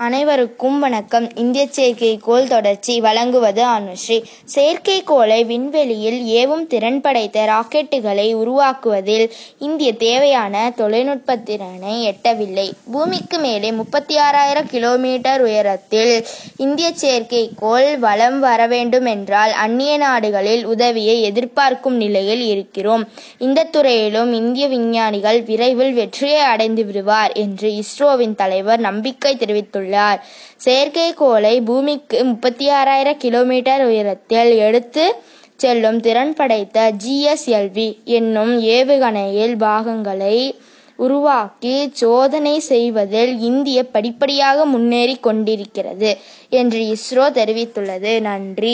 அனைவருக்கும் வணக்கம். இந்திய செயற்கைக்கோள் தொடர்ச்சி வழங்குவது அனுஸ்ரீ. செயற்கைக்கோளை விண்வெளியில் ஏவும் திறன் படைத்த ராக்கெட்டுகளை உருவாக்குவதில் இந்திய தேவையான தொழில்நுட்பத்திறனை எட்டவில்லை. பூமிக்கு மேலே முப்பத்தி ஆறாயிரம் கிலோமீட்டர் உயரத்தில் இந்திய செயற்கைக்கோள் வலம் வர வேண்டுமென்றால் அந்நிய நாடுகளில் உதவியை எதிர்பார்க்கும் நிலையில் இருக்கிறோம். இந்த துறையிலும் இந்திய விஞ்ஞானிகள் விரைவில் வெற்றியை அடைந்துவிடுவார் என்று இஸ்ரோவின் தலைவர் நம்பிக்கை தெரிவித்துள்ளார். செயற்கைக்கோளை பூமிக்கு முப்பத்தி ஆறாயிரம் கிலோமீட்டர் உயரத்தில் எடுத்து செல்லும் திறன் படைத்த ஜிஎஸ்எல்வி என்னும் ஏவுகணையின் பாகங்களை உருவாக்கி சோதனை செய்வதில் இந்தியா படிப்படியாக முன்னேறி கொண்டிருக்கிறது என்று இஸ்ரோ தெரிவித்துள்ளது. நன்றி.